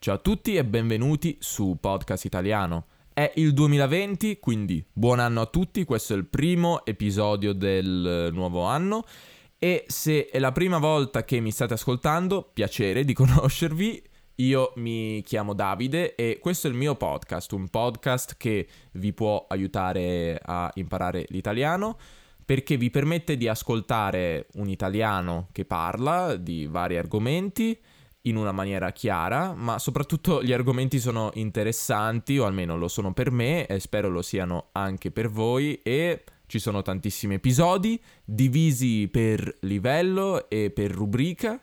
Ciao a tutti e benvenuti su Podcast Italiano. È il 2020, quindi buon anno a tutti, questo è il primo episodio del nuovo anno e se è la prima volta che mi state ascoltando, piacere di conoscervi. Io mi chiamo Davide e questo è il mio podcast, un podcast che vi può aiutare a imparare l'italiano perché vi permette di ascoltare un italiano che parla di vari argomenti in una maniera chiara, ma soprattutto gli argomenti sono interessanti, o almeno lo sono per me e spero lo siano anche per voi e ci sono tantissimi episodi divisi per livello e per rubrica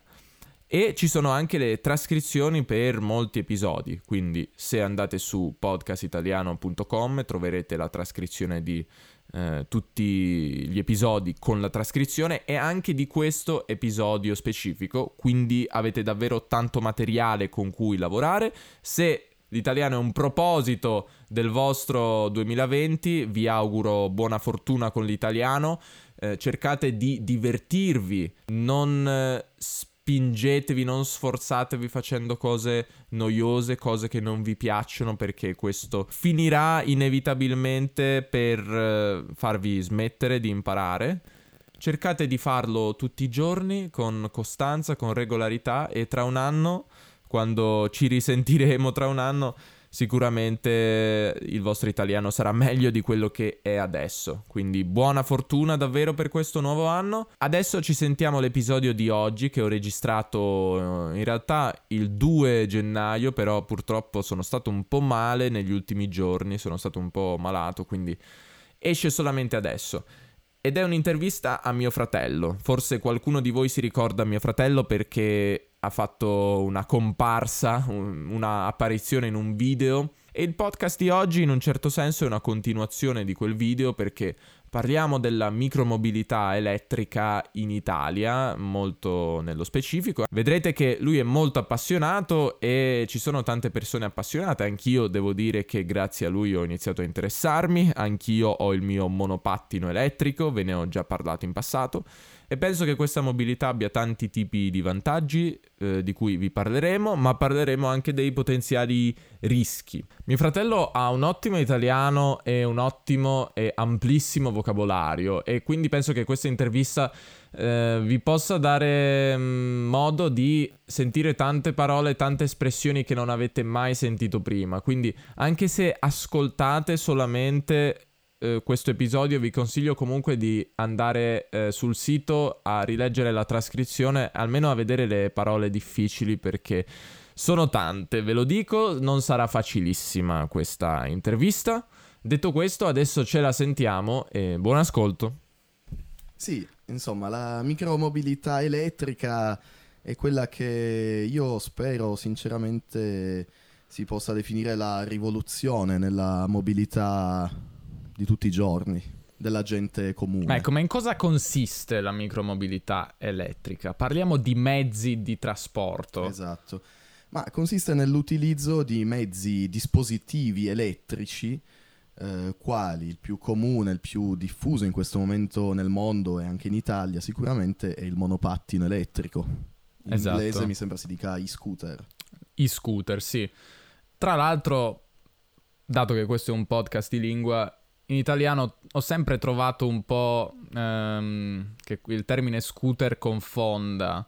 e ci sono anche le trascrizioni per molti episodi, quindi se andate su podcastitaliano.com troverete la trascrizione di eh, tutti gli episodi con la trascrizione e anche di questo episodio specifico, quindi avete davvero tanto materiale con cui lavorare. Se l'italiano è un proposito del vostro 2020, vi auguro buona fortuna con l'italiano. Eh, cercate di divertirvi, non eh, spingetevi, non sforzatevi facendo cose noiose, cose che non vi piacciono perché questo finirà inevitabilmente per eh, farvi smettere di imparare. Cercate di farlo tutti i giorni con costanza, con regolarità e tra un anno, quando ci risentiremo tra un anno, sicuramente il vostro italiano sarà meglio di quello che è adesso. Quindi buona fortuna davvero per questo nuovo anno. Adesso ci sentiamo l'episodio di oggi che ho registrato eh, in realtà il 2 gennaio, però purtroppo sono stato un po' male negli ultimi giorni, sono stato un po' malato, quindi esce solamente adesso ed è un'intervista a mio fratello. Forse qualcuno di voi si ricorda mio fratello perché ha fatto una comparsa, un, una apparizione in un video e il podcast di oggi in un certo senso è una continuazione di quel video perché Parliamo della micromobilità elettrica in Italia, molto nello specifico. Vedrete che lui è molto appassionato e ci sono tante persone appassionate. Anch'io devo dire che grazie a lui ho iniziato a interessarmi. Anch'io ho il mio monopattino elettrico, ve ne ho già parlato in passato. E penso che questa mobilità abbia tanti tipi di vantaggi eh, di cui vi parleremo, ma parleremo anche dei potenziali rischi. Mio fratello ha un ottimo italiano e un ottimo e amplissimo vocabolario e quindi penso che questa intervista eh, vi possa dare mm, modo di sentire tante parole, tante espressioni che non avete mai sentito prima. Quindi anche se ascoltate solamente eh, questo episodio vi consiglio comunque di andare eh, sul sito a rileggere la trascrizione, almeno a vedere le parole difficili perché sono tante, ve lo dico, non sarà facilissima questa intervista. Detto questo, adesso ce la sentiamo e buon ascolto. Sì, insomma, la micromobilità elettrica è quella che io spero sinceramente si possa definire la rivoluzione nella mobilità di tutti i giorni della gente comune. Ma ecco, ma in cosa consiste la micromobilità elettrica? Parliamo di mezzi di trasporto. Esatto. Ma consiste nell'utilizzo di mezzi, dispositivi elettrici, eh, quali il più comune, il più diffuso in questo momento nel mondo e anche in Italia sicuramente è il monopattino elettrico. In esatto. inglese mi sembra si dica e-scooter. E-scooter, sì. Tra l'altro, dato che questo è un podcast di lingua, in italiano ho sempre trovato un po' ehm, che il termine scooter confonda.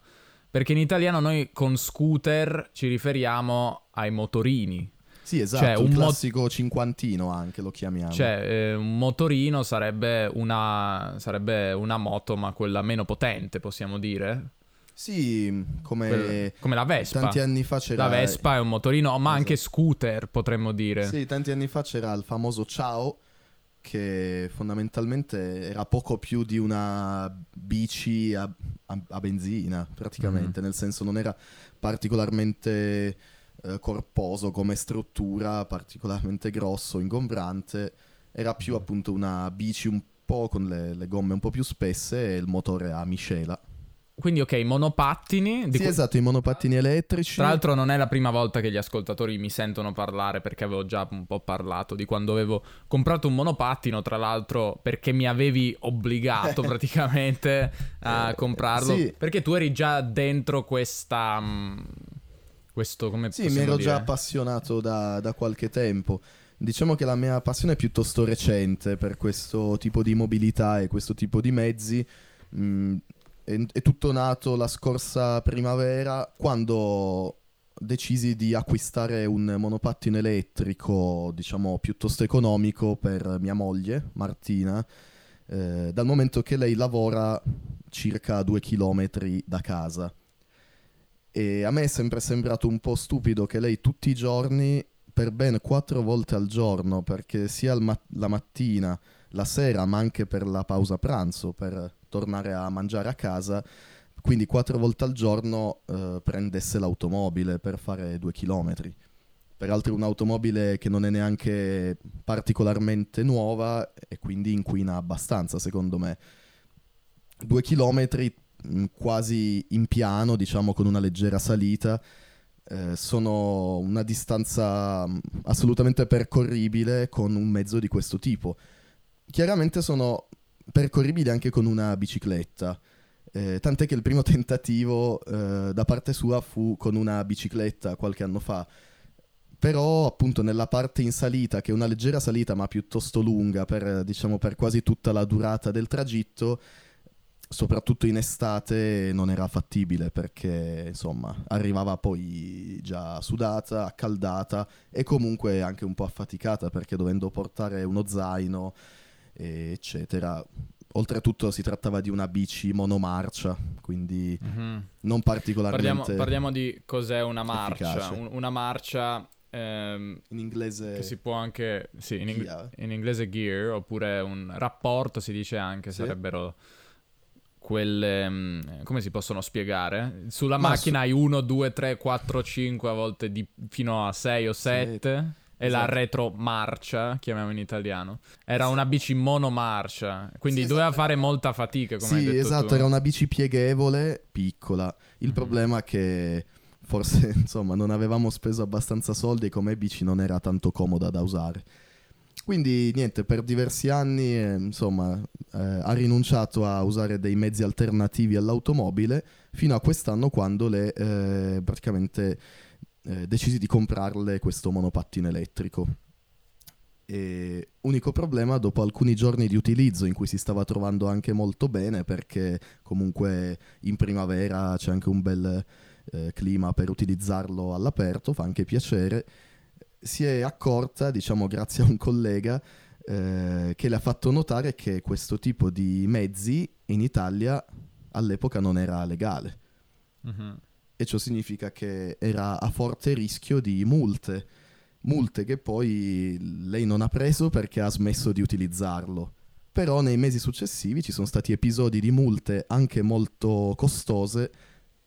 Perché in italiano noi con scooter ci riferiamo ai motorini. Sì, esatto, cioè, un classico mo- cinquantino anche lo chiamiamo. Cioè, eh, un motorino sarebbe una, sarebbe una moto, ma quella meno potente, possiamo dire. Sì, come, Quel, come la Vespa. Tanti anni fa c'era... La Vespa è un motorino, ma esatto. anche scooter, potremmo dire. Sì, tanti anni fa c'era il famoso Ciao, che fondamentalmente era poco più di una bici a, a, a benzina, praticamente, mm. nel senso non era particolarmente eh, corposo come struttura, particolarmente grosso, ingombrante, era più mm. appunto una bici un po' con le, le gomme un po' più spesse e il motore a miscela. Quindi ok, monopattini. Sì, cui... esatto, i monopattini elettrici. Tra l'altro non è la prima volta che gli ascoltatori mi sentono parlare perché avevo già un po' parlato di quando avevo comprato un monopattino, tra l'altro perché mi avevi obbligato praticamente a eh, comprarlo. Sì. Perché tu eri già dentro questa... Mh, mm, questo come Sì, mi ero dire? già appassionato da, da qualche tempo. Diciamo che la mia passione è piuttosto recente per questo tipo di mobilità e questo tipo di mezzi. Mm, è, è tutto nato la scorsa primavera quando decisi di acquistare un monopattino elettrico, diciamo piuttosto economico per mia moglie, Martina, eh, dal momento che lei lavora circa due chilometri da casa. E a me è sempre sembrato un po' stupido che lei tutti i giorni, per ben quattro volte al giorno, perché sia ma- la mattina, la sera, ma anche per la pausa pranzo, per tornare a mangiare a casa, quindi quattro volte al giorno eh, prendesse l'automobile per fare due chilometri. Peraltro un'automobile che non è neanche particolarmente nuova e quindi inquina abbastanza, secondo me. Due chilometri mh, quasi in piano, diciamo con una leggera salita, eh, sono una distanza mh, assolutamente percorribile con un mezzo di questo tipo. Chiaramente sono percorribili anche con una bicicletta. Eh, tant'è che il primo tentativo eh, da parte sua fu con una bicicletta qualche anno fa. Però appunto nella parte in salita, che è una leggera salita ma piuttosto lunga per, diciamo, per quasi tutta la durata del tragitto, soprattutto in estate non era fattibile perché insomma arrivava poi già sudata, accaldata e comunque anche un po' affaticata perché dovendo portare uno zaino eccetera. Oltretutto si trattava di una bici monomarcia, quindi Mhm. non particolarmente Parliamo, parliamo di cos'è una marcia. Un- una marcia ehm, in inglese che si può anche... Sì, in, ing- in inglese gear, oppure un rapporto si dice anche, Sì. sarebbero quelle... mm, come si possono spiegare? Sulla Ma macchina hai 1, 2, 3, 4, 5, a volte di- fino a 6 o 7. E la esatto. retromarcia, chiamiamo in italiano. Era una bici monomarcia, quindi Sì, doveva esatto. fare molta fatica, come hai Sì, detto esatto, tu. era una bici pieghevole, piccola. Il Mhm. problema è che forse, insomma, non avevamo speso abbastanza soldi e come bici non era tanto comoda da usare. Quindi niente, per diversi anni, eh, insomma, eh, ha rinunciato a usare dei mezzi alternativi all'automobile fino a quest'anno quando le eh, praticamente eh, decisi di comprarle questo monopattino elettrico. E unico problema, dopo alcuni giorni di utilizzo in cui si stava trovando anche molto bene, perché comunque in primavera c'è anche un bel eh, clima per utilizzarlo all'aperto, fa anche piacere, si è accorta, diciamo grazie a un collega, eh, che le ha fatto notare che questo tipo di mezzi in Italia all'epoca non era legale Mhm. E ciò significa che era a forte rischio di multe, multe che poi lei non ha preso perché ha smesso di utilizzarlo. Però nei mesi successivi ci sono stati episodi di multe anche molto costose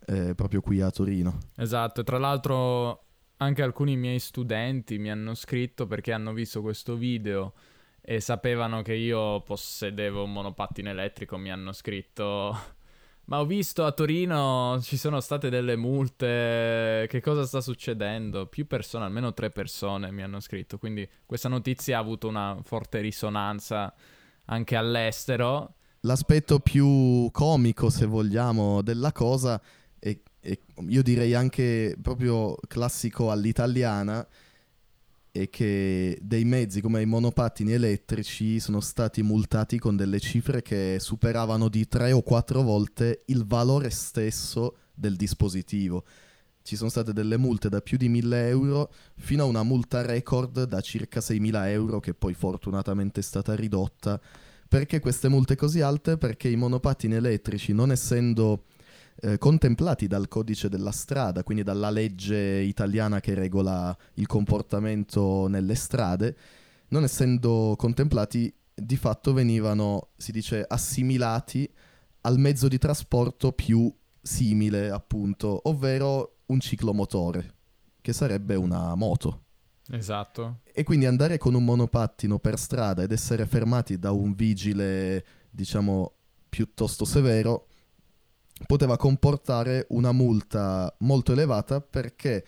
eh, proprio qui a Torino. Esatto, tra l'altro anche alcuni miei studenti mi hanno scritto perché hanno visto questo video e sapevano che io possedevo un monopattino elettrico, mi hanno scritto ma ho visto a Torino ci sono state delle multe, che cosa sta succedendo? Più persone, almeno tre persone mi hanno scritto, quindi questa notizia ha avuto una forte risonanza anche all'estero. L'aspetto più comico, se vogliamo, della cosa, e io direi anche proprio classico all'italiana, è che dei mezzi come i monopattini elettrici sono stati multati con delle cifre che superavano di tre o quattro volte il valore stesso del dispositivo. Ci sono state delle multe da più di 1000 euro fino a una multa record da circa 6.000 euro che poi fortunatamente è stata ridotta. Perché queste multe così alte? Perché i monopattini elettrici, non essendo eh, contemplati dal codice della strada, quindi dalla legge italiana che regola il comportamento nelle strade, non essendo contemplati, di fatto venivano, si dice, assimilati al mezzo di trasporto più simile, appunto, ovvero un ciclomotore, che sarebbe una moto. Esatto. E quindi andare con un monopattino per strada ed essere fermati da un vigile, diciamo, piuttosto severo, poteva comportare una multa molto elevata perché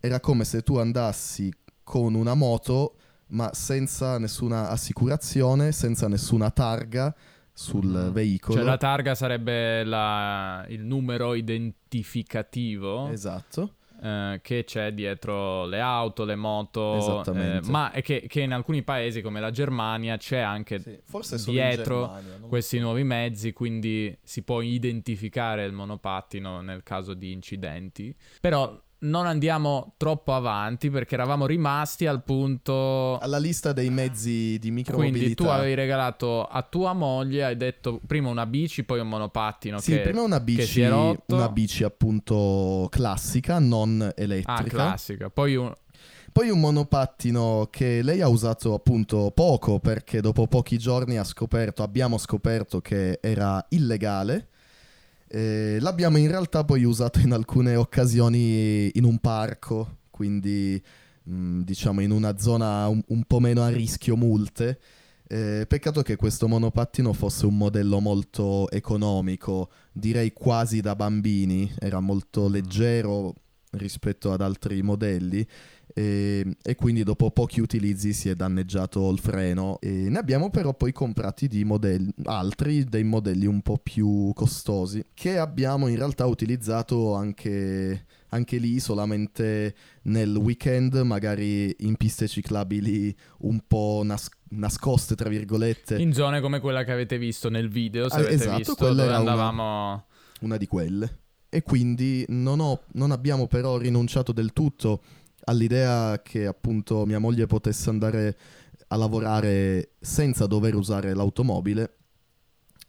era come se tu andassi con una moto ma senza nessuna assicurazione, senza nessuna targa sul Mhm. veicolo. Cioè la targa sarebbe la- il numero identificativo Esatto. Eh, che c'è dietro le auto, le moto, Esattamente. eh, ma è che, che in alcuni paesi come la Germania c'è anche Sì, dietro Germania, non questi so. nuovi mezzi, quindi si può identificare il monopattino nel caso di incidenti. Però non andiamo troppo avanti perché eravamo rimasti al punto... alla lista dei mezzi di micromobilità. Quindi tu avevi regalato a tua moglie, hai detto prima una bici, poi un monopattino Sì, che... prima una bici, una bici appunto classica, non Ah, elettrica. classica. Poi un... Poi un monopattino che lei ha usato appunto poco perché dopo pochi giorni ha scoperto, abbiamo scoperto che era illegale. Eh, l'abbiamo in realtà poi usato in alcune occasioni in un parco, quindi mh, diciamo in una zona un, un po' meno a rischio multe. Eh, peccato che questo monopattino fosse un modello molto economico, direi quasi da bambini, era molto leggero rispetto ad altri modelli e, e quindi dopo pochi utilizzi si è danneggiato il freno e ne abbiamo però poi comprati di modelli altri dei modelli un po' più costosi che abbiamo in realtà utilizzato anche, anche lì solamente nel weekend magari in piste ciclabili un po' nas- nascoste tra virgolette In zone come quella che avete visto nel video, se Ah, avete esatto, visto, quella dove era una- andavamo... una di quelle. E quindi non, ho- non abbiamo però rinunciato del tutto all'idea che appunto mia moglie potesse andare a lavorare senza dover usare l'automobile.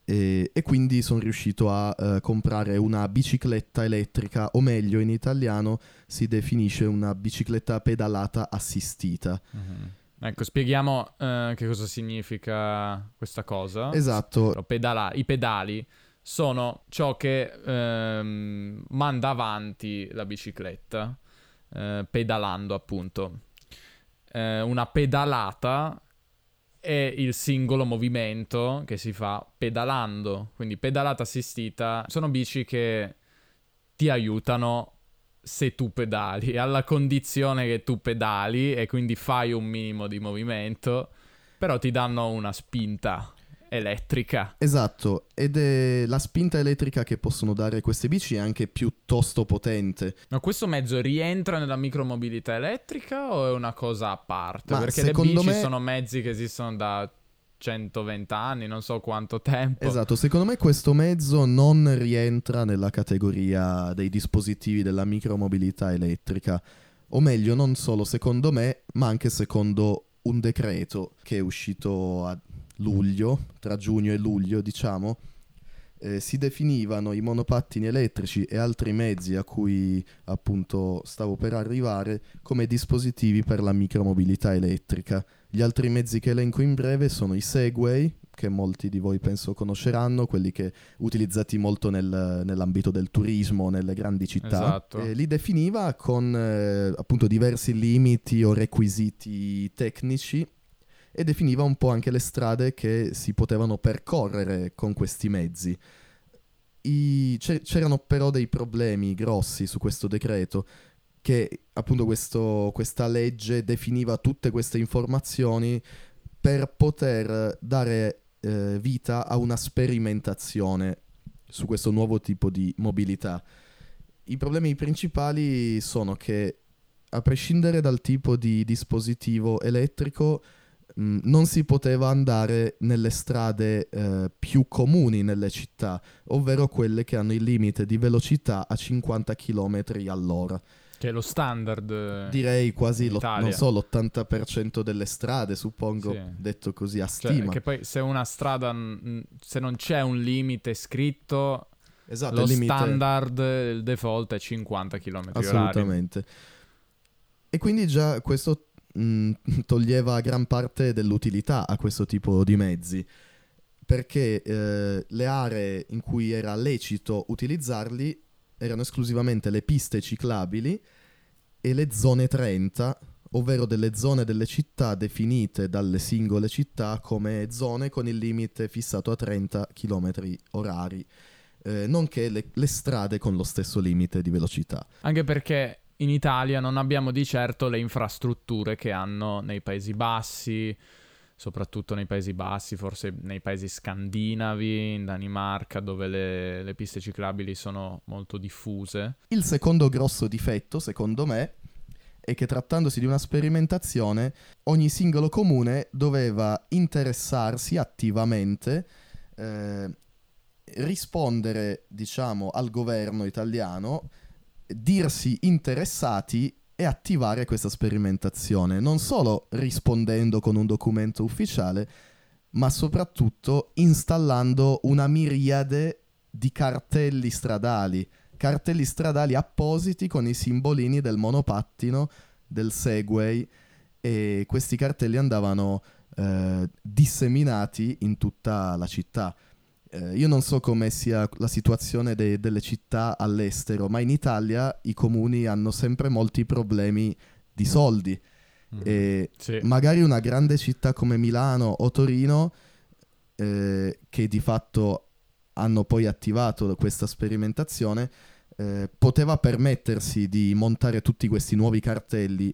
E, e quindi sono riuscito a eh, comprare una bicicletta elettrica, o meglio in italiano si definisce una bicicletta pedalata assistita. Mhm. Ecco, spieghiamo eh, che cosa significa questa cosa. Esatto, Però pedala- I pedali sono ciò che ehm, manda avanti la bicicletta, eh, pedalando appunto. Eh, una pedalata è il singolo movimento che si fa pedalando. Quindi pedalata assistita sono bici che ti aiutano se tu pedali, alla condizione che tu pedali e quindi fai un minimo di movimento, però ti danno una spinta elettrica. esatto, ed è la spinta elettrica che possono dare queste bici è anche piuttosto potente. Ma questo mezzo rientra nella micromobilità elettrica o è una cosa a parte? Ma Perché le bici me- sono mezzi che esistono da 120 anni, non so quanto tempo. Esatto, secondo me questo mezzo non rientra nella categoria dei dispositivi della micromobilità elettrica. O meglio, non solo secondo me, ma anche secondo un decreto che è uscito a luglio, tra giugno e luglio, diciamo. eh, si definivano i monopattini elettrici e altri mezzi a cui appunto stavo per arrivare come dispositivi per la micromobilità elettrica. Gli altri mezzi che elenco in breve sono i Segway, che molti di voi penso conosceranno, quelli che utilizzati molto nel- nell'ambito del turismo, nelle grandi città. Esatto. Eh, li definiva con eh, appunto diversi limiti o requisiti tecnici e definiva un po' anche le strade che si potevano percorrere con questi mezzi. I- c'erano però dei problemi grossi su questo decreto che appunto questo- questa legge definiva tutte queste informazioni per poter dare eh, vita a una sperimentazione su questo nuovo tipo di mobilità. I problemi principali sono che a prescindere dal tipo di dispositivo elettrico mh, non si poteva andare nelle strade eh, più comuni nelle città, ovvero quelle che hanno il limite di velocità a 50 km all'ora. Che è lo standard. eh, Direi quasi lo- so, l'80% delle strade, suppongo, Sì. detto così a Cioè, stima. che poi se una strada, mm, se non c'è un limite scritto, esatto, lo limite- standard, il default è 50 km orari. Assolutamente. E quindi già questo mh, toglieva gran parte dell'utilità a questo tipo di mezzi, perché eh, le aree in cui era lecito utilizzarli erano esclusivamente le piste ciclabili e le zone 30, ovvero delle zone delle città definite dalle singole città come zone con il limite fissato a 30 km orari, eh, nonché le- le strade con lo stesso limite di velocità. Anche perché in Italia non abbiamo di certo le infrastrutture che hanno nei Paesi Bassi, soprattutto nei Paesi Bassi, forse nei paesi scandinavi, in Danimarca, dove le, le piste ciclabili sono molto diffuse. Il secondo grosso difetto, secondo me, è che trattandosi di una sperimentazione, ogni singolo comune doveva interessarsi attivamente, eh, rispondere, diciamo, al governo italiano, dirsi interessati e attivare questa sperimentazione, non solo rispondendo con un documento ufficiale, ma soprattutto installando una miriade di cartelli stradali, cartelli stradali appositi con i simbolini del monopattino, del Segway e questi cartelli andavano eh, disseminati in tutta la città. Eh, io non so come sia la situazione de- delle città all'estero, ma in Italia i comuni hanno sempre molti problemi di soldi. Mm. E sì. magari una grande città come Milano o Torino, eh, che di fatto hanno poi attivato questa sperimentazione, eh, poteva permettersi di montare tutti questi nuovi cartelli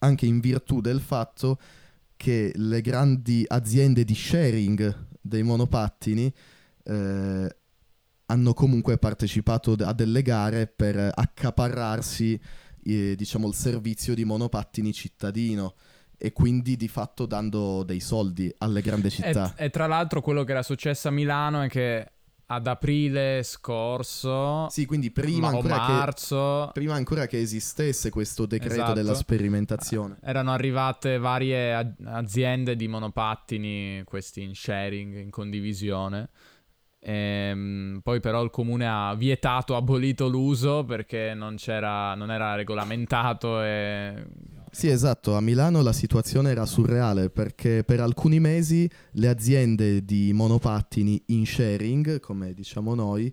anche in virtù del fatto che le grandi aziende di sharing dei monopattini eh, hanno comunque partecipato a delle gare per accaparrarsi eh, diciamo il servizio di monopattini cittadino e quindi di fatto dando dei soldi alle grandi città. E, e tra l'altro quello che era successo a Milano è che ad aprile scorso. Sì, quindi prima ancora, marzo, che, prima ancora che esistesse questo decreto esatto. della sperimentazione. Erano arrivate varie aziende di monopattini, questi in sharing, in condivisione. E, ehm, poi però il comune ha vietato, abolito l'uso perché non, non era regolamentato e sì, esatto, a Milano la situazione era surreale perché per alcuni mesi le aziende di monopattini in sharing, come diciamo noi,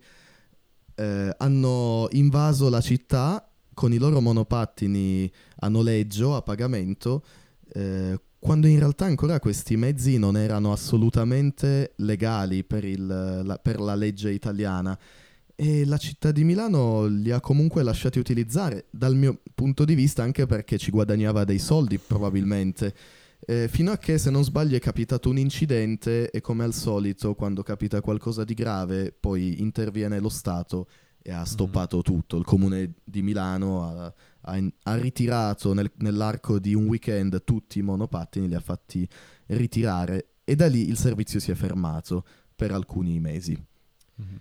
eh, hanno invaso la città con i loro monopattini a noleggio, a pagamento, eh, quando in realtà ancora questi mezzi non erano assolutamente legali per, il, la, per la legge italiana e la città di Milano li ha comunque lasciati utilizzare, dal mio punto di vista anche perché ci guadagnava dei soldi probabilmente. Eh, fino a che, se non sbaglio, è capitato un incidente e come al solito, quando capita qualcosa di grave, poi interviene lo Stato e ha stoppato mm. tutto. Il comune di Milano ha, ha, ha ritirato nel, nell'arco di un weekend tutti i monopattini, li ha fatti ritirare e da lì il servizio si è fermato per alcuni mesi. Mm-hmm.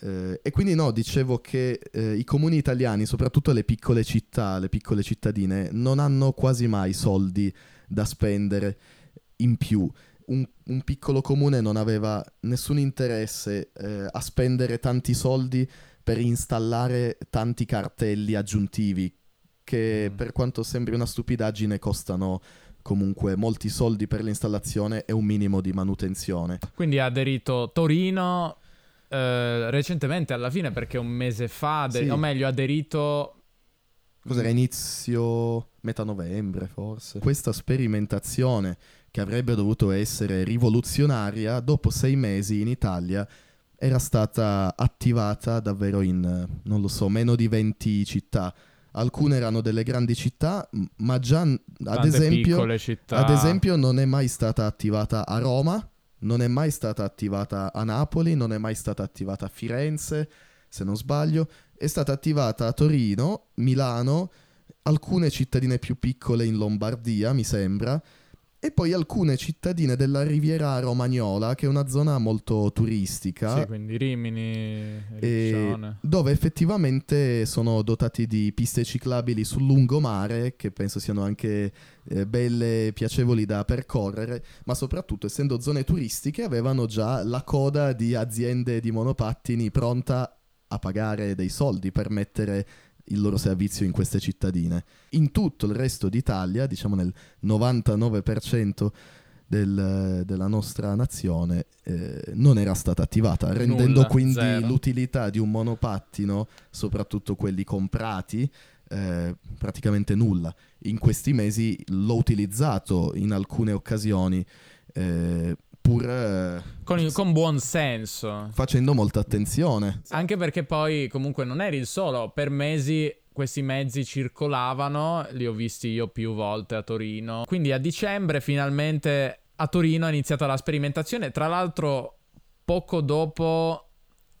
Eh, e quindi no, dicevo che eh, i comuni italiani, soprattutto le piccole città, le piccole cittadine, non hanno quasi mai soldi da spendere in più. Un, un piccolo comune non aveva nessun interesse eh, a spendere tanti soldi per installare tanti cartelli aggiuntivi che mm. per quanto sembri una stupidaggine costano comunque molti soldi per l'installazione e un minimo di manutenzione. Quindi ha aderito Torino, eh, recentemente alla fine perché un mese fa, ader- sì. o meglio, aderito... Cos'era inizio metà novembre forse? Questa sperimentazione che avrebbe dovuto essere rivoluzionaria, dopo sei mesi in Italia era stata attivata davvero in, non lo so, meno di 20 città. Alcune erano delle grandi città, ma già ad esempio, ad esempio non è mai stata attivata a Roma, non è mai stata attivata a Napoli, non è mai stata attivata a Firenze, se non sbaglio, è stata attivata a Torino, Milano, alcune cittadine più piccole in Lombardia, mi sembra, e poi alcune cittadine della Riviera Romagnola, che è una zona molto turistica. Sì, quindi Rimini, Riccione. Dove effettivamente sono dotati di piste ciclabili sul lungomare, che penso siano anche eh, belle e piacevoli da percorrere, ma soprattutto essendo zone turistiche avevano già la coda di aziende di monopattini pronta a pagare dei soldi per mettere il loro servizio in queste cittadine. In tutto il resto d'Italia, diciamo nel 99% del, della nostra nazione, eh, non era stata attivata, rendendo Nulla, quindi zero. l'utilità di un monopattino, soprattutto quelli comprati, eh, praticamente nulla. In questi mesi l'ho utilizzato in alcune occasioni. Eh, pur eh, con, con, buon senso. Facendo molta attenzione. Anche perché poi comunque non eri il solo, per mesi questi mezzi circolavano, li ho visti io più volte a Torino. Quindi a dicembre finalmente a Torino è iniziata la sperimentazione, tra l'altro poco dopo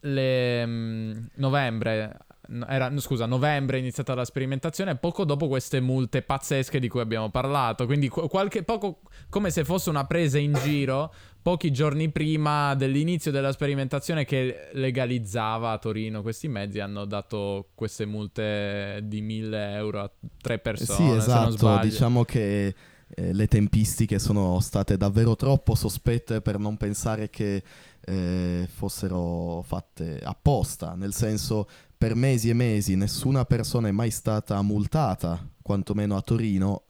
le mm, novembre era, scusa, novembre è iniziata la sperimentazione, poco dopo queste multe pazzesche di cui abbiamo parlato. Quindi qualche poco come se fosse una presa in giro pochi giorni prima dell'inizio della sperimentazione che legalizzava a Torino questi mezzi hanno dato queste multe di 1000 euro a tre persone. Sì, esatto, diciamo che eh, le tempistiche sono state davvero troppo sospette per non pensare che eh, fossero fatte apposta, nel senso per mesi e mesi nessuna persona è mai stata multata, quantomeno a Torino,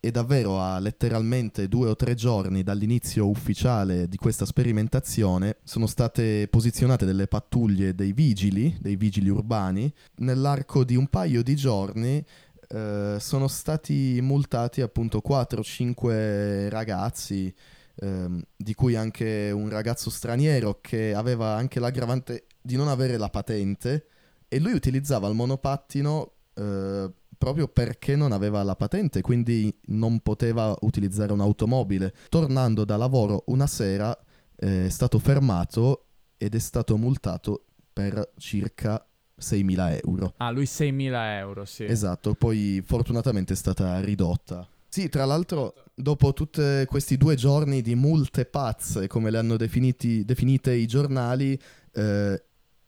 e davvero a letteralmente due o tre giorni dall'inizio ufficiale di questa sperimentazione sono state posizionate delle pattuglie dei vigili, dei vigili urbani. Nell'arco di un paio di giorni eh, sono stati multati appunto 4-5 ragazzi, ehm, di cui anche un ragazzo straniero che aveva anche l'aggravante di non avere la patente e lui utilizzava il monopattino eh, proprio perché non aveva la patente, quindi non poteva utilizzare un'automobile. Tornando da lavoro una sera eh, è stato fermato ed è stato multato per circa 6.000 euro. Ah, lui 6.000 euro, sì. Esatto, poi fortunatamente è stata ridotta. Sì, tra l'altro, dopo tutti questi due giorni di multe pazze, come le hanno definiti, definite i giornali, eh,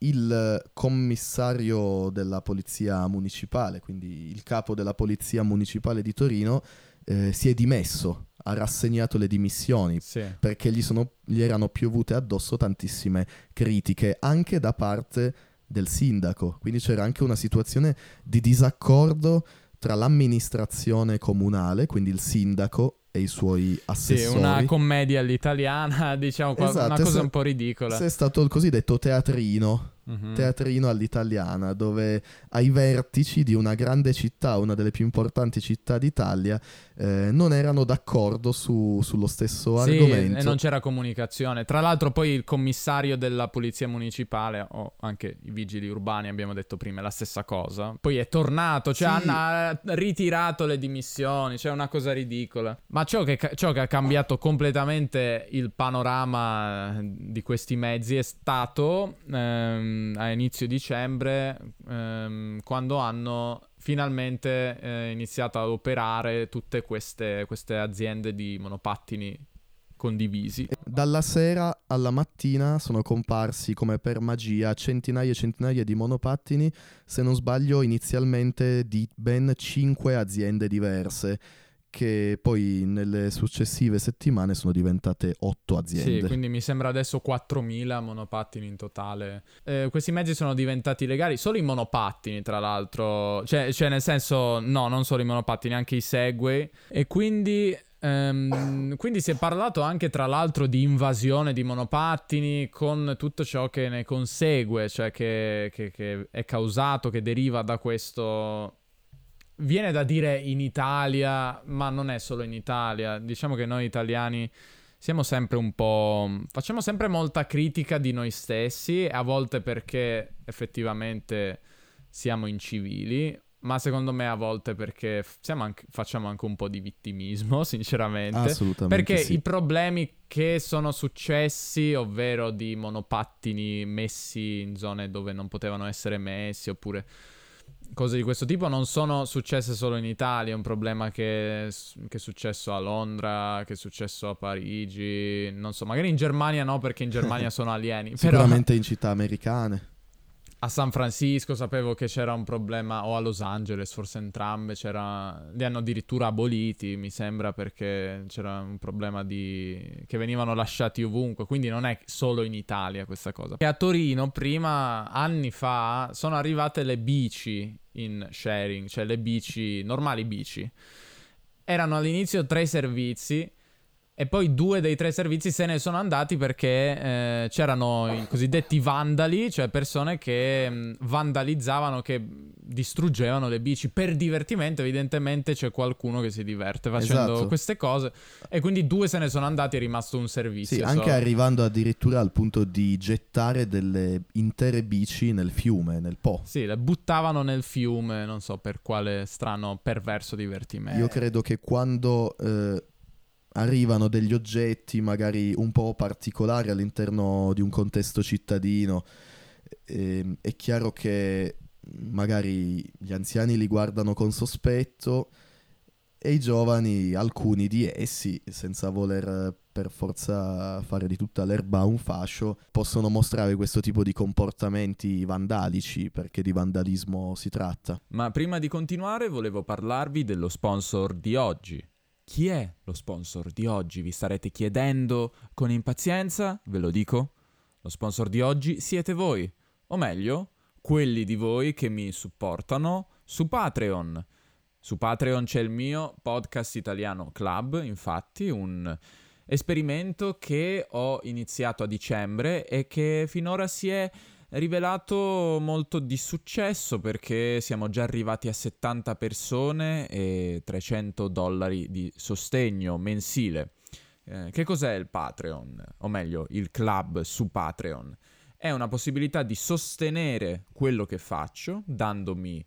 il commissario della polizia municipale, quindi il capo della polizia municipale di Torino, eh, si è dimesso, ha rassegnato le dimissioni sì. perché gli, sono, gli erano piovute addosso tantissime critiche, anche da parte del sindaco. Quindi c'era anche una situazione di disaccordo tra l'amministrazione comunale, quindi il sindaco, e i suoi assessori. Sì, una commedia all'italiana, diciamo, esatto, una cosa un po' ridicola. È stato il cosiddetto teatrino mm-hmm. teatrino all'italiana, dove ai vertici di una grande città, una delle più importanti città d'Italia, eh, non erano d'accordo su, sullo stesso sì, argomento. E non c'era comunicazione. Tra l'altro, poi il commissario della polizia municipale, o anche i vigili urbani, abbiamo detto prima, è la stessa cosa. Poi è tornato, cioè sì. ha ritirato le dimissioni, cioè una cosa ridicola. Ma ciò che, ciò che ha cambiato completamente il panorama di questi mezzi è stato. Ehm, Ehm, a inizio dicembre ehm, quando hanno finalmente eh, iniziato ad operare tutte queste, queste aziende di monopattini condivisi. Dalla sera alla mattina sono comparsi come per magia centinaia e centinaia di monopattini, se non sbaglio inizialmente di ben 5 aziende diverse che poi nelle successive settimane sono diventate otto aziende. Sì, quindi mi sembra adesso 4.000 monopattini in totale. Eh, questi mezzi sono diventati legali, solo i monopattini tra l'altro, cioè, cioè, nel senso no, non solo i monopattini, anche i Segway e quindi... Um, quindi si è parlato anche tra l'altro di invasione di monopattini con tutto ciò che ne consegue, cioè che, che, che è causato, che deriva da questo viene da dire in Italia, ma non è solo in Italia. Diciamo che noi italiani siamo sempre un po'. facciamo sempre molta critica di noi stessi, a volte perché effettivamente siamo incivili. Ma secondo me a volte perché anche, facciamo anche un po' di vittimismo, sinceramente. Assolutamente. Perché sì. i problemi che sono successi, ovvero di monopattini messi in zone dove non potevano essere messi, oppure cose di questo tipo non sono successe solo in Italia, è un problema che, che, è successo a Londra, che è successo a Parigi, non so, magari in Germania no perché in Germania sono alieni. Sicuramente però... in città americane a San Francisco sapevo che c'era un problema, o a Los Angeles, forse entrambe, c'era... li hanno addirittura aboliti, mi sembra, perché c'era un problema di... che venivano lasciati ovunque, quindi non è solo in Italia questa cosa. E a Torino, prima, anni fa, sono arrivate le bici in sharing, cioè le bici, normali bici. Erano all'inizio tre servizi e poi due dei tre servizi se ne sono andati perché eh, c'erano i cosiddetti vandali, cioè persone che mh, mm, vandalizzavano, che distruggevano le bici per divertimento. Evidentemente c'è qualcuno che si diverte facendo esatto. queste cose. E quindi due se ne sono andati, è rimasto un servizio. Sì, anche so. arrivando addirittura al punto di gettare delle intere bici nel fiume, nel Po. Sì, le buttavano nel fiume, non so per quale strano perverso divertimento. Io credo che quando... Eh arrivano degli oggetti magari un po' particolari all'interno di un contesto cittadino. E, ehm, è chiaro che magari gli anziani li guardano con sospetto e i giovani, alcuni di essi, senza voler per forza fare di tutta l'erba un fascio, possono mostrare questo tipo di comportamenti vandalici, perché di vandalismo si tratta. Ma prima di continuare volevo parlarvi dello sponsor di oggi. Chi è lo sponsor di oggi? Vi starete chiedendo con impazienza? Ve lo dico. Lo sponsor di oggi siete voi, o meglio, quelli di voi che mi supportano su Patreon. Su Patreon c'è il mio podcast italiano club, infatti, un esperimento che ho iniziato a dicembre e che finora si è rivelato molto di successo perché siamo già arrivati a 70 persone e 300 dollari di sostegno mensile. Eh, che cos'è il Patreon? O meglio, il club su Patreon? È una possibilità di sostenere quello che faccio dandomi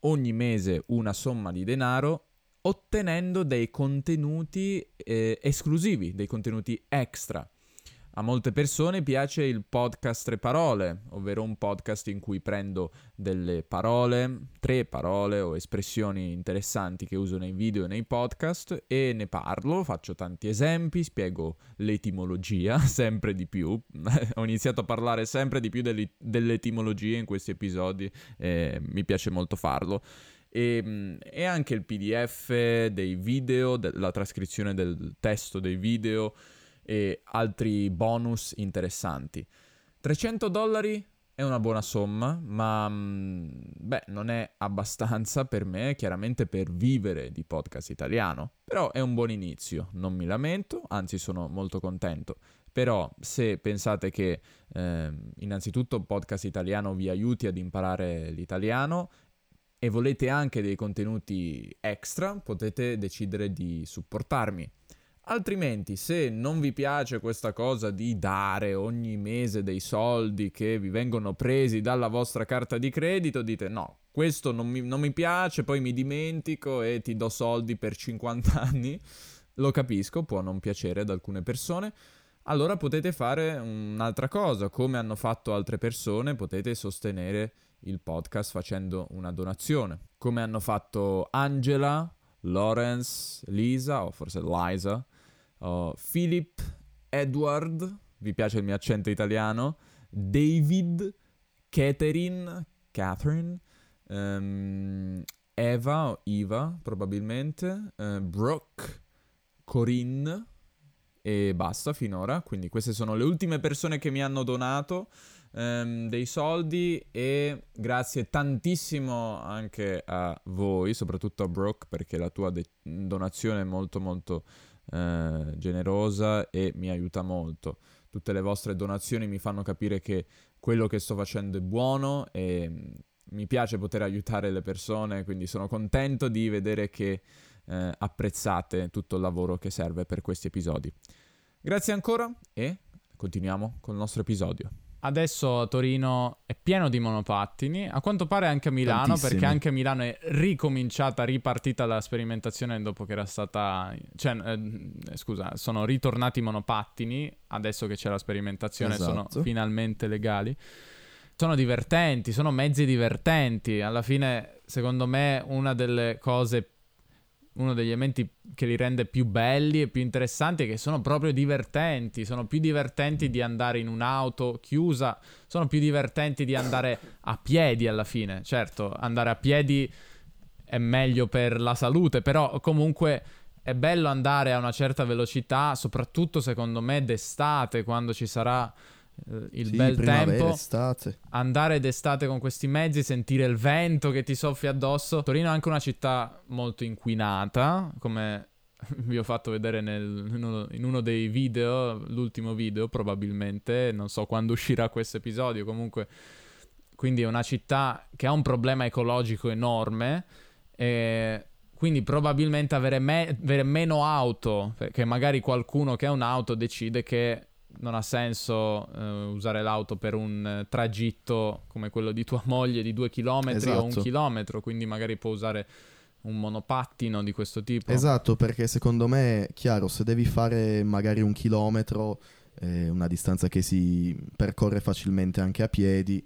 ogni mese una somma di denaro ottenendo dei contenuti eh, esclusivi, dei contenuti extra. A molte persone piace il podcast Tre Parole, ovvero un podcast in cui prendo delle parole, tre parole o espressioni interessanti che uso nei video e nei podcast e ne parlo, faccio tanti esempi, spiego l'etimologia sempre di più. Ho iniziato a parlare sempre di più dell'etimologia in questi episodi e mi piace molto farlo. E, e, anche il PDF dei video, de- la trascrizione del testo dei video e altri bonus interessanti. 300 dollari è una buona somma, ma mm, beh, non è abbastanza per me, chiaramente per vivere di podcast italiano. Però è un buon inizio, non mi lamento, anzi sono molto contento. Però se pensate che eh, innanzitutto podcast italiano vi aiuti ad imparare l'italiano e volete anche dei contenuti extra, potete decidere di supportarmi. Altrimenti, se non vi piace questa cosa di dare ogni mese dei soldi che vi vengono presi dalla vostra carta di credito, dite no, questo non mi, non mi piace, poi mi dimentico e ti do soldi per 50 anni. Lo capisco, può non piacere ad alcune persone. Allora potete fare un'altra cosa, come hanno fatto altre persone, potete sostenere il podcast facendo una donazione, come hanno fatto Angela, Lawrence, Lisa o forse Liza uh, Philip Edward, vi piace il mio accento italiano, David, Catherine, Catherine, um, Eva o Eva probabilmente, uh, Brooke, Corinne e basta finora. Quindi queste sono le ultime persone che mi hanno donato um, dei soldi e grazie tantissimo anche a voi, soprattutto a Brooke perché la tua de- donazione è molto molto eh, generosa e mi aiuta molto. Tutte le vostre donazioni mi fanno capire che quello che sto facendo è buono e mm, mi piace poter aiutare le persone, quindi sono contento di vedere che eh, apprezzate tutto il lavoro che serve per questi episodi. Grazie ancora e continuiamo con il nostro episodio. Adesso Torino è pieno di monopattini, a quanto pare anche a Milano, Tantissimi. perché anche a Milano è ricominciata, ripartita la sperimentazione dopo che era stata... Cioè, eh, scusa, sono ritornati i monopattini, adesso che c'è la sperimentazione esatto. sono finalmente legali. Sono divertenti, sono mezzi divertenti. Alla fine, secondo me, una delle cose uno degli elementi che li rende più belli e più interessanti è che sono proprio divertenti, sono più divertenti di andare in un'auto chiusa, sono più divertenti di andare a piedi alla fine. Certo, andare a piedi è meglio per la salute, però comunque è bello andare a una certa velocità, soprattutto secondo me d'estate quando ci sarà il sì, bel tempo, estate. andare d'estate con questi mezzi, sentire il vento che ti soffia addosso. Torino è anche una città molto inquinata, come vi ho fatto vedere nel, in, uno, in, uno, dei video, l'ultimo video probabilmente, non so quando uscirà questo episodio, comunque quindi è una città che ha un problema ecologico enorme e quindi probabilmente avere, me- avere meno auto, perché magari qualcuno che ha un'auto decide che non ha senso uh, usare l'auto per un uh, tragitto come quello di tua moglie di due chilometri esatto. o un esatto. chilometro, quindi magari può usare un monopattino di questo tipo. Esatto, perché secondo me, chiaro, se devi fare magari un chilometro, eh, una distanza che si percorre facilmente anche a piedi,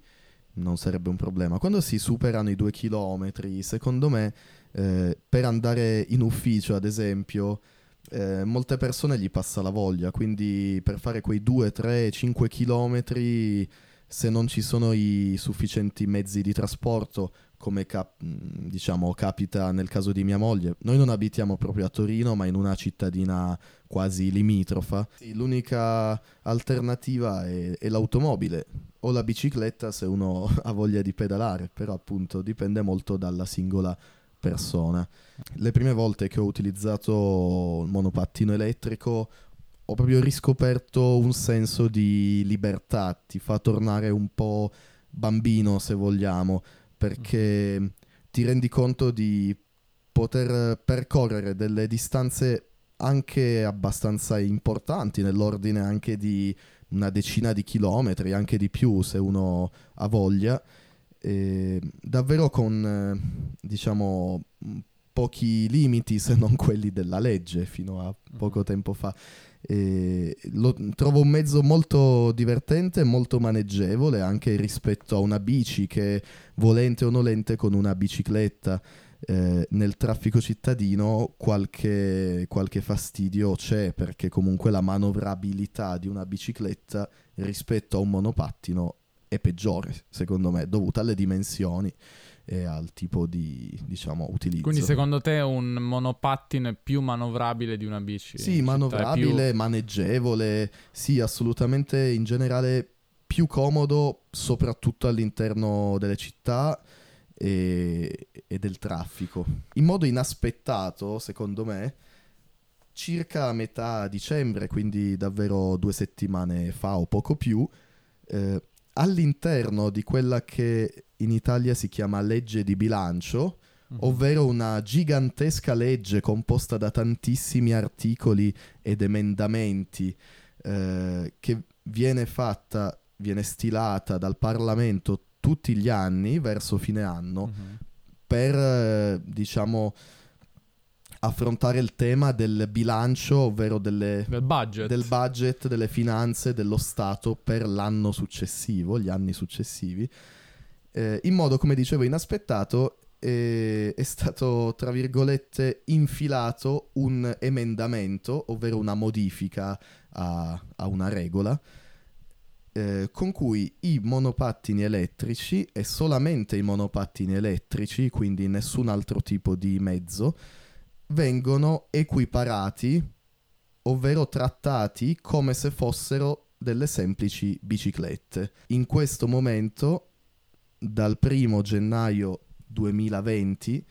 non sarebbe un problema. Quando si superano i due chilometri, secondo me, eh, per andare in ufficio, ad esempio, eh, molte persone gli passa la voglia, quindi per fare quei 2, 3, 5 chilometri, se non ci sono i sufficienti mezzi di trasporto, come cap- diciamo capita nel caso di mia moglie, noi non abitiamo proprio a Torino, ma in una cittadina quasi limitrofa. L'unica alternativa è, è l'automobile o la bicicletta se uno ha voglia di pedalare, però appunto dipende molto dalla singola persona. Le prime volte che ho utilizzato il monopattino elettrico ho proprio riscoperto un senso di libertà, ti fa tornare un po' bambino se vogliamo, perché ti rendi conto di poter percorrere delle distanze anche abbastanza importanti, nell'ordine anche di una decina di chilometri, anche di più se uno ha voglia, eh, davvero con eh, diciamo pochi limiti se non quelli della legge fino a poco tempo fa. E lo, trovo un mezzo molto divertente, molto maneggevole anche rispetto a una bici che volente o nolente con una bicicletta eh, nel traffico cittadino qualche, qualche fastidio c'è perché comunque la manovrabilità di una bicicletta rispetto a un monopattino è peggiore secondo me dovuta alle dimensioni e al tipo di diciamo utilizzo. Quindi secondo te un monopattino è più manovrabile di una bici? Sì, manovrabile, più... maneggevole, sì, assolutamente in generale più comodo soprattutto all'interno delle città e, e del traffico. In modo inaspettato, secondo me, circa a metà dicembre, quindi davvero due settimane fa o poco più, eh, all'interno di quella che in Italia si chiama legge di bilancio, mm-hmm. ovvero una gigantesca legge composta da tantissimi articoli ed emendamenti eh, che viene fatta, viene stilata dal Parlamento tutti gli anni verso fine anno mm-hmm. per, eh, diciamo, affrontare il tema del bilancio, ovvero delle, del, budget. del budget, delle finanze dello Stato per l'anno successivo, gli anni successivi, eh, in modo, come dicevo, inaspettato eh, è stato, tra virgolette, infilato un emendamento, ovvero una modifica a, a una regola, eh, con cui i monopattini elettrici e solamente i monopattini elettrici, quindi nessun altro tipo di mezzo, vengono equiparati, ovvero trattati come se fossero delle semplici biciclette. In questo momento, dal primo gennaio 2020,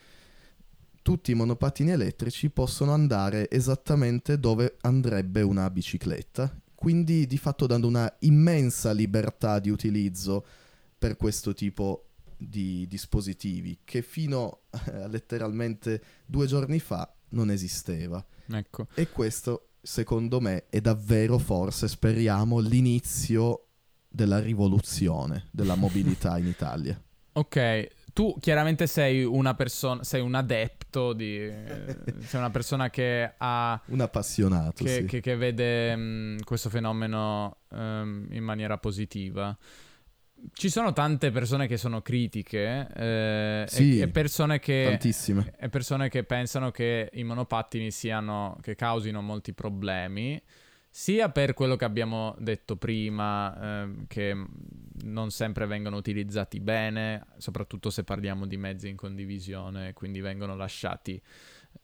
tutti i monopattini elettrici possono andare esattamente dove andrebbe una bicicletta, quindi di fatto dando una immensa libertà di utilizzo per questo tipo di dispositivi che fino a letteralmente due giorni fa non esisteva. Ecco. E questo, secondo me, è davvero, forse, speriamo, l'inizio della rivoluzione della mobilità in Italia. Ok, tu chiaramente sei una persona, sei un adepto di... Eh, sei una persona che ha... Un appassionato, che, sì. che, che vede mh, mm, questo fenomeno um, in maniera positiva ci sono tante persone che sono critiche eh, sì, e, persone che, tantissime. e persone che pensano che i monopattini siano, che causino molti problemi, sia per quello che abbiamo detto prima, eh, che non sempre vengono utilizzati bene, soprattutto se parliamo di mezzi in condivisione, quindi vengono lasciati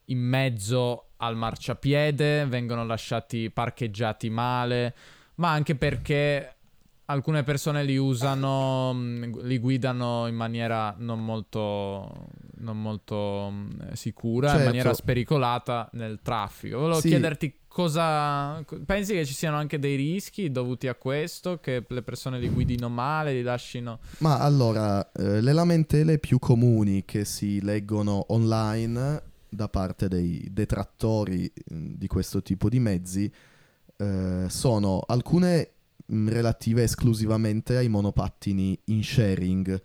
in mezzo al marciapiede, vengono lasciati parcheggiati male, ma anche perché alcune persone li usano, mm, li guidano in maniera non molto, non molto mm, sicura, certo. in maniera spericolata nel traffico. Volevo sì. chiederti cosa... Pensi che ci siano anche dei rischi dovuti a questo, che le persone li guidino male, li lasciano... Ma allora, eh, le lamentele più comuni che si leggono online da parte dei detrattori mm, di questo tipo di mezzi eh, sono alcune Mm, relative esclusivamente ai monopattini in sharing,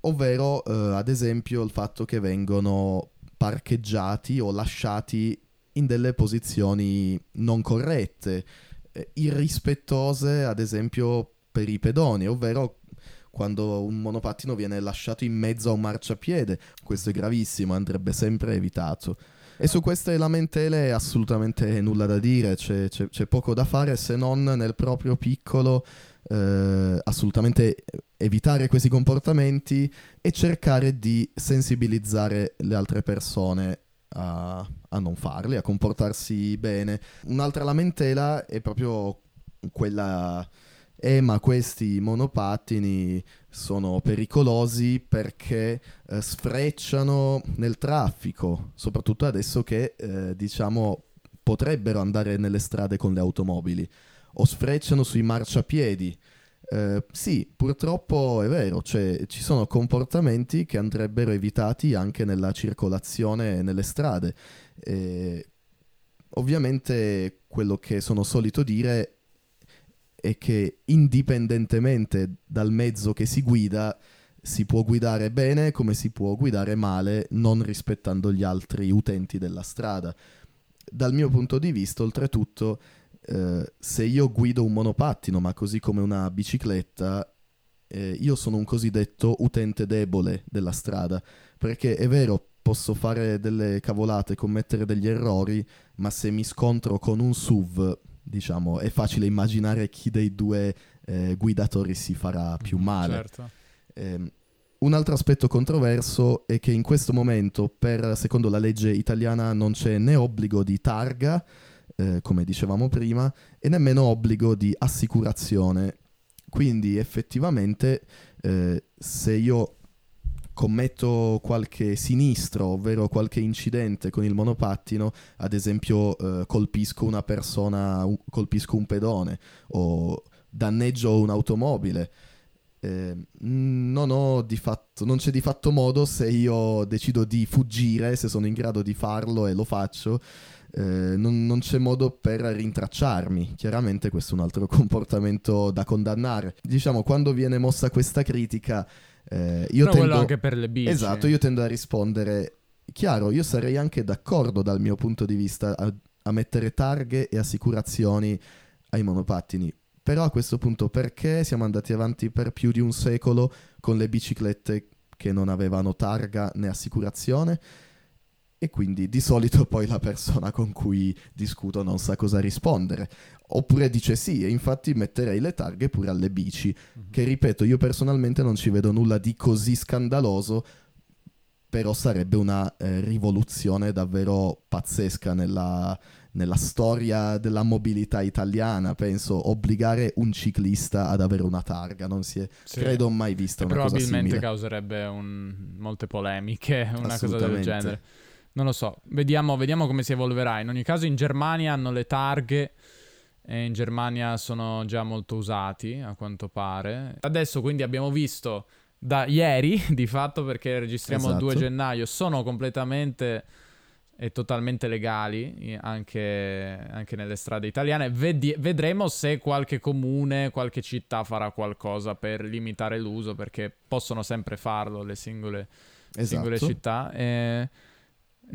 ovvero eh, ad esempio il fatto che vengono parcheggiati o lasciati in delle posizioni non corrette, eh, irrispettose ad esempio per i pedoni, ovvero quando un monopattino viene lasciato in mezzo a un marciapiede. Questo è gravissimo, andrebbe sempre evitato. E su queste lamentele assolutamente nulla da dire, c'è, c'è, c'è poco da fare se non nel proprio piccolo eh, assolutamente evitare questi comportamenti e cercare di sensibilizzare le altre persone a, a non farli, a comportarsi bene. Un'altra lamentela è proprio quella eh ma questi monopattini sono pericolosi perché eh, sfrecciano nel traffico, soprattutto adesso che eh, diciamo potrebbero andare nelle strade con le automobili o sfrecciano sui marciapiedi. Eh, sì, purtroppo è vero, cioè, ci sono comportamenti che andrebbero evitati anche nella circolazione nelle strade. ovviamente quello che sono solito dire è che indipendentemente dal mezzo che si guida, si può guidare bene come si può guidare male non rispettando gli altri utenti della strada. Dal mio punto di vista, oltretutto, eh, se io guido un monopattino, ma così come una bicicletta, eh, io sono un cosiddetto utente debole della strada, perché è vero, posso fare delle cavolate, commettere degli errori, ma se mi scontro con un SUV diciamo, è facile immaginare chi dei due eh, guidatori si farà più mm-hmm, male. Certo. Eh, un altro aspetto controverso è che in questo momento, per, secondo la legge italiana, non c'è né obbligo di targa, eh, come dicevamo prima, e nemmeno obbligo di assicurazione. Quindi effettivamente eh, se io commetto qualche sinistro, ovvero qualche incidente con il monopattino, ad esempio eh, colpisco una persona, un, colpisco un pedone o danneggio un'automobile, eh, non, fatto, non c'è di fatto modo se io decido di fuggire, se sono in grado di farlo e lo faccio, eh, non, non, c'è modo per rintracciarmi. Chiaramente questo è un altro comportamento da condannare. Diciamo, quando viene mossa questa critica, eh, io Però tendo... anche per le bici. Esatto, io tendo a rispondere, chiaro, io sarei anche d'accordo dal mio punto di vista a, a mettere targhe e assicurazioni ai monopattini. Però a questo punto perché siamo andati avanti per più di un secolo con le biciclette che non avevano targa né assicurazione? E quindi di solito poi la persona con cui discuto non sa cosa rispondere. Oppure dice sì, e infatti metterei le targhe pure alle bici, mm-hmm. che ripeto, io personalmente non ci vedo nulla di così scandaloso, però sarebbe una eh, rivoluzione davvero pazzesca nella, nella storia della mobilità italiana, penso, obbligare un ciclista ad avere una targa, non si è, sì. credo, mai vista una cosa simile. Probabilmente causerebbe un, molte polemiche, una cosa del genere. Non lo so, vediamo, vediamo come si evolverà. In ogni caso in Germania hanno le targhe e in Germania sono già molto usati, a quanto pare. Adesso quindi abbiamo visto da ieri, di fatto perché registriamo esatto. il 2 gennaio, sono completamente e totalmente legali anche, anche nelle strade italiane. Vedi- vedremo se qualche comune, qualche città farà qualcosa per limitare l'uso, perché possono sempre farlo le singole, esatto. singole città. E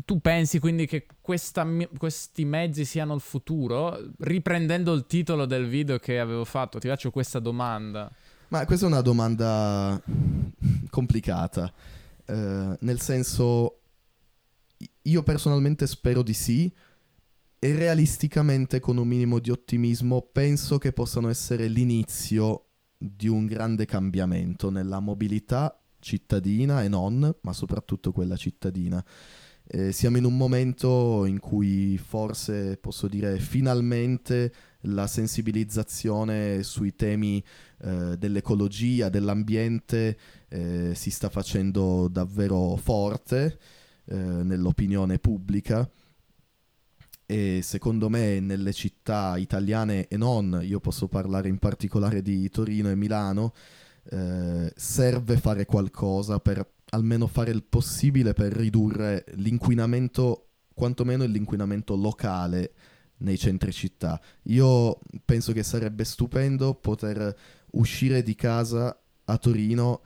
tu pensi quindi che questa, questi mezzi siano il futuro? Riprendendo il titolo del video che avevo fatto, ti faccio questa domanda. Ma questa è una domanda complicata, eh, nel senso, io personalmente spero di sì e realisticamente con un minimo di ottimismo penso che possano essere l'inizio di un grande cambiamento nella mobilità cittadina e non, ma soprattutto quella cittadina. Eh, siamo in un momento in cui forse posso dire finalmente la sensibilizzazione sui temi eh, dell'ecologia, dell'ambiente eh, si sta facendo davvero forte eh, nell'opinione pubblica. E secondo me nelle città italiane e non, io posso parlare in particolare di Torino e Milano, eh, serve fare qualcosa per almeno fare il possibile per ridurre l'inquinamento, quantomeno l'inquinamento locale nei centri città. Io penso che sarebbe stupendo poter uscire di casa a Torino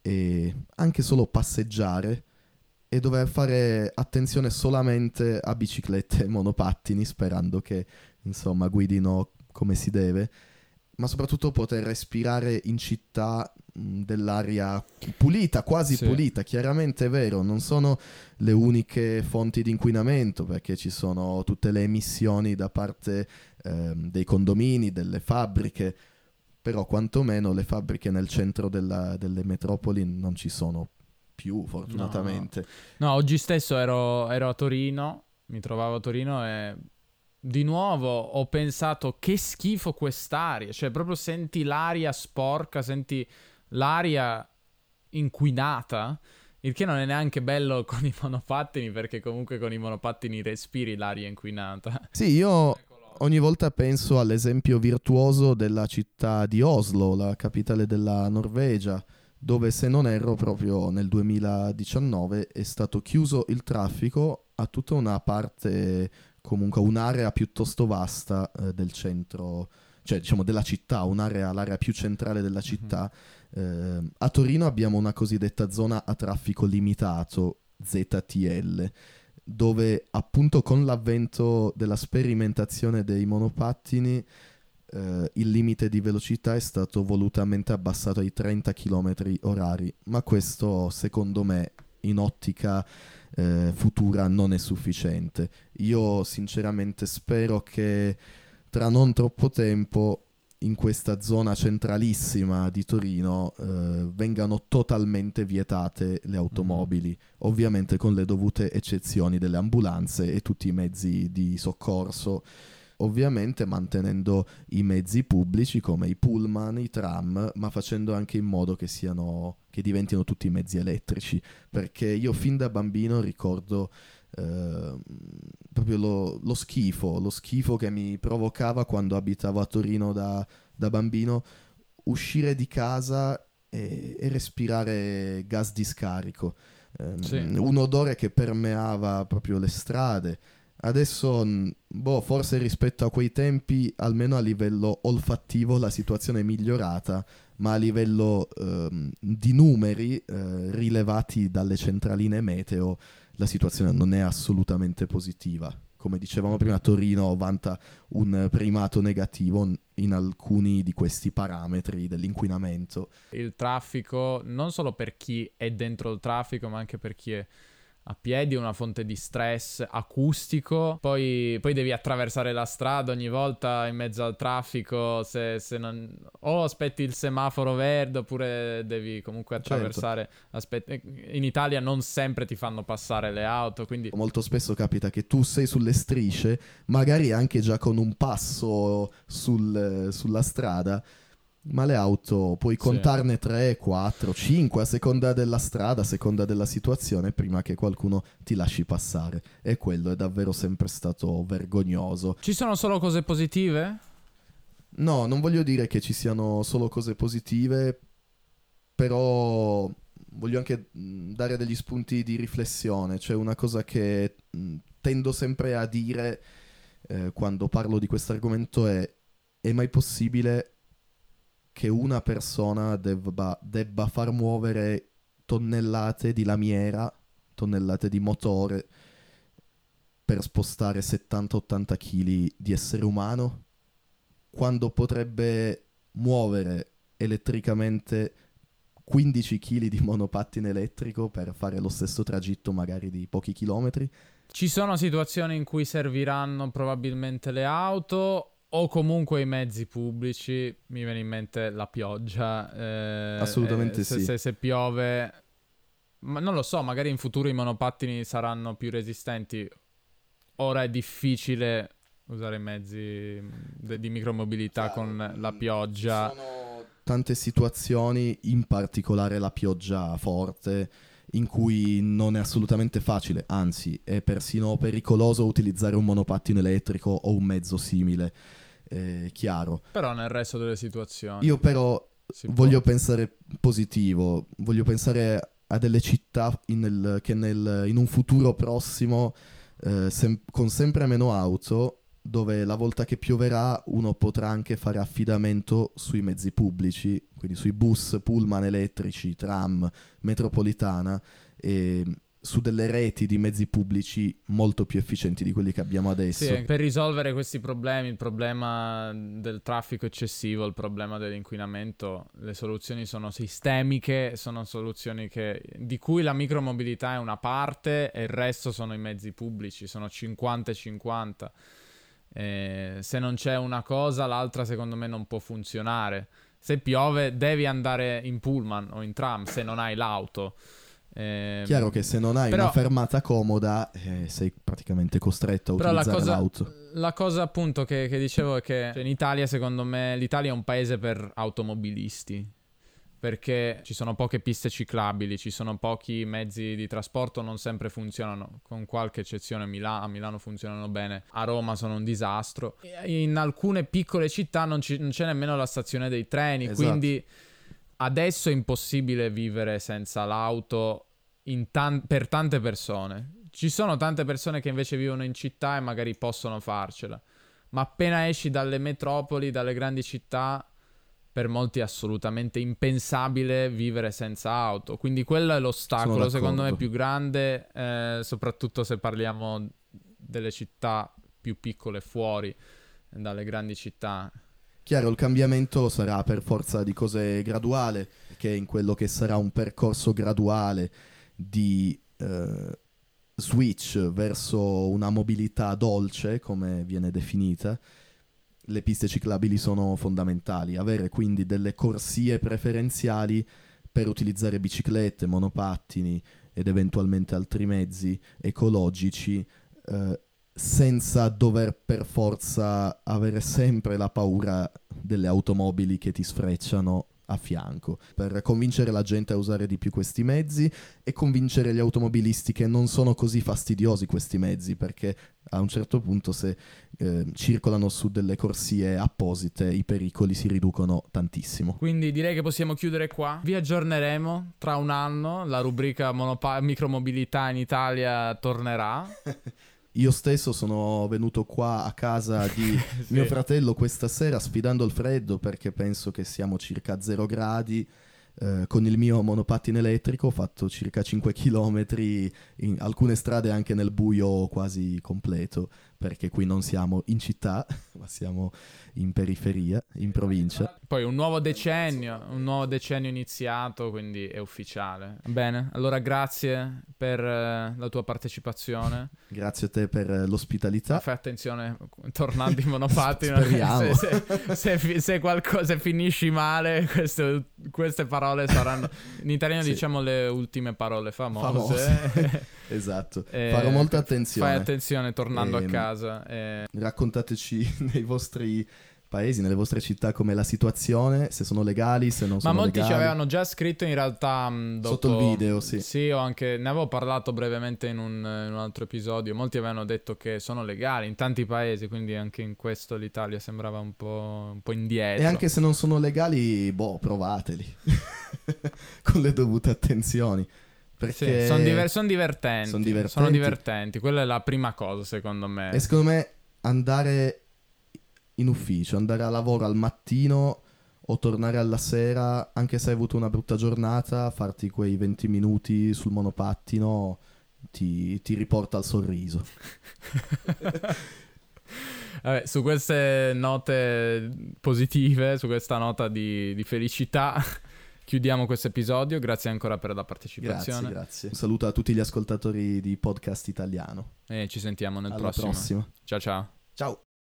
e anche solo passeggiare e dover fare attenzione solamente a biciclette e monopattini sperando che insomma guidino come si deve ma soprattutto poter respirare in città dell'aria pulita, quasi sì. pulita, chiaramente è vero, non sono le uniche fonti di inquinamento perché ci sono tutte le emissioni da parte eh, dei condomini, delle fabbriche, però quantomeno le fabbriche nel centro della, delle metropoli non ci sono più, fortunatamente. No, no oggi stesso ero, ero a Torino, mi trovavo a Torino e di nuovo ho pensato che schifo quest'aria, cioè proprio senti l'aria sporca, senti l'aria inquinata, il che non è neanche bello con i monopattini perché comunque con i monopattini respiri l'aria inquinata. Sì, io ogni volta penso all'esempio virtuoso della città di Oslo, la capitale della Norvegia, dove se non erro proprio nel 2019 è stato chiuso il traffico a tutta una parte comunque un'area piuttosto vasta eh, del centro, cioè diciamo della città, un'area, l'area più centrale della mhm. città. Mm-hmm. Eh, a Torino abbiamo una cosiddetta zona a traffico limitato, ZTL, dove appunto con l'avvento della sperimentazione dei monopattini eh, il limite di velocità è stato volutamente abbassato ai 30 km orari, ma questo secondo me in ottica eh, futura non è sufficiente. Io sinceramente spero che tra non troppo tempo in questa zona centralissima di Torino eh, vengano totalmente vietate le automobili, mm. ovviamente con le dovute eccezioni delle ambulanze e tutti i mezzi di soccorso ovviamente mantenendo i mezzi pubblici come i pullman, i tram, ma facendo anche in modo che siano che diventino tutti mezzi elettrici, perché io fin da bambino ricordo eh, proprio lo, lo, schifo, lo schifo che mi provocava quando abitavo a Torino da, da bambino, uscire di casa e, e respirare gas di scarico. Eh, sì. Un odore che permeava proprio le strade. Adesso, boh, forse rispetto a quei tempi, almeno a livello olfattivo, la situazione è migliorata, ma a livello ehm, di numeri eh, rilevati dalle centraline meteo, la situazione non è assolutamente positiva. Come dicevamo prima, Torino vanta un primato negativo in alcuni di questi parametri dell'inquinamento. Il traffico, non solo per chi è dentro il traffico, ma anche per chi è a piedi, una fonte di stress acustico, poi, poi, devi attraversare la strada ogni volta in mezzo al traffico, se, se non... o aspetti il semaforo verde oppure devi comunque certo. attraversare... Certo. Aspetti... In Italia non sempre ti fanno passare le auto, quindi... Molto spesso capita che tu sei sulle strisce, magari anche già con un passo sul, sulla strada ma le auto puoi contarne sì. 3, 4, 5 a seconda della strada, a seconda della situazione, prima che qualcuno ti lasci passare. E quello è davvero sempre stato vergognoso. Ci sono solo cose positive? No, non voglio dire che ci siano solo cose positive, però voglio anche dare degli spunti di riflessione. C'è una cosa che tendo sempre a dire eh, quando parlo di questo argomento è è mai possibile che una persona debba, debba far muovere tonnellate di lamiera, tonnellate di motore per spostare 70-80 kg di essere umano, quando potrebbe muovere elettricamente 15 kg di monopattino elettrico per fare lo stesso tragitto magari di pochi chilometri. Ci sono situazioni in cui serviranno probabilmente le auto o comunque i mezzi pubblici, mi viene in mente la pioggia. Eh, Assolutamente eh, se, sì. Se, se, piove, ma non lo so, magari in futuro i monopattini saranno più resistenti. Ora è difficile usare i mezzi de- di micromobilità Chiaro, con la pioggia. Ci sono tante situazioni, in particolare la pioggia forte in cui non è assolutamente facile, anzi è persino pericoloso utilizzare un monopattino elettrico o un mezzo simile, eh, chiaro. Però nel resto delle situazioni... Io però voglio pensare positivo, voglio pensare a delle città nel, che nel, in un futuro prossimo, eh, sem- con sempre meno auto, dove la volta che pioverà uno potrà anche fare affidamento sui mezzi pubblici, quindi sui bus, pullman elettrici, tram, metropolitana e su delle reti di mezzi pubblici molto più efficienti di quelli che abbiamo adesso. Sì, per risolvere questi problemi, il problema del traffico eccessivo, il problema dell'inquinamento, le soluzioni sono sistemiche, sono soluzioni che, di cui la micromobilità è una parte e il resto sono i mezzi pubblici, sono 50-50. Eh, se non c'è una cosa, l'altra secondo me non può funzionare. Se piove devi andare in pullman o in tram se non hai l'auto. Eh, Chiaro che se non hai però, una fermata comoda eh, sei praticamente costretto a utilizzare la cosa, l'auto. La cosa appunto che, che dicevo è che cioè, in Italia secondo me l'Italia è un paese per automobilisti perché ci sono poche piste ciclabili, ci sono pochi mezzi di trasporto, non sempre funzionano, con qualche eccezione Mila- a Milano funzionano bene, a Roma sono un disastro. In alcune piccole città non, ci, non c'è nemmeno la stazione dei treni, esatto. quindi adesso è impossibile vivere senza l'auto tan- per tante persone. Ci sono tante persone che invece vivono in città e magari possono farcela. Ma appena esci dalle metropoli, dalle grandi città, per molti è assolutamente impensabile vivere senza auto. Quindi quello è l'ostacolo, secondo me, più grande, eh, soprattutto se parliamo delle città più piccole fuori dalle grandi città. Chiaro, il cambiamento sarà per forza di cose graduale, che in quello che sarà un percorso graduale di eh, switch verso una mobilità dolce, come viene definita, le piste ciclabili sono fondamentali. Avere quindi delle corsie preferenziali per utilizzare biciclette, monopattini ed eventualmente altri mezzi ecologici eh, senza dover per forza avere sempre la paura delle automobili che ti sfrecciano a fianco per convincere la gente a usare di più questi mezzi e convincere gli automobilisti che non sono così fastidiosi questi mezzi perché a un certo punto se eh, circolano su delle corsie apposite i pericoli si riducono tantissimo. Quindi direi che possiamo chiudere qua. Vi aggiorneremo tra un anno, la rubrica monopa- micromobilità in Italia tornerà. Io stesso sono venuto qua a casa di sì. mio fratello questa sera sfidando il freddo perché penso che siamo circa zero gradi. Eh, con il mio monopattino elettrico ho fatto circa 5 km in alcune strade anche nel buio quasi completo perché qui non siamo in città ma siamo in periferia, in provincia. Poi un nuovo decennio, un nuovo decennio iniziato, quindi è ufficiale. Bene, allora grazie per uh, la tua partecipazione. Grazie a te per uh, l'ospitalità. Fai attenzione, tornando in monopattino, Speriamo. se, se, se, se, qualcosa, se finisci male, queste, queste, parole saranno, in italiano sì. diciamo le ultime parole famose. famose. Esatto, eh, farò molta attenzione. Fai attenzione tornando e, a ehm, casa. E... Raccontateci nei vostri paesi, nelle vostre città, come la situazione, se sono legali, se non Ma sono legali. Ma molti ci avevano già scritto in realtà dopo... Sotto il video, sì. Sì, o anche... ne avevo parlato brevemente in un, in un, altro episodio. Molti avevano detto che sono legali in tanti paesi, quindi anche in questo l'Italia sembrava un po', un po indietro. E anche se non sono legali, boh, provateli. Con le dovute attenzioni. Perché sì, sono, diver- son divertenti, son divertenti. Sono divertenti. Quella è la prima cosa, secondo me. E secondo me andare in ufficio, andare a lavoro al mattino o tornare alla sera, anche se hai avuto una brutta giornata, farti quei 20 minuti sul monopattino ti, ti riporta al sorriso. Vabbè, su queste note positive, su questa nota di, di felicità, chiudiamo questo episodio. Grazie ancora per la partecipazione. Grazie, grazie. Un saluto a tutti gli ascoltatori di podcast italiano. E ci sentiamo nel Alla prossimo. prossima. Ciao ciao. Ciao.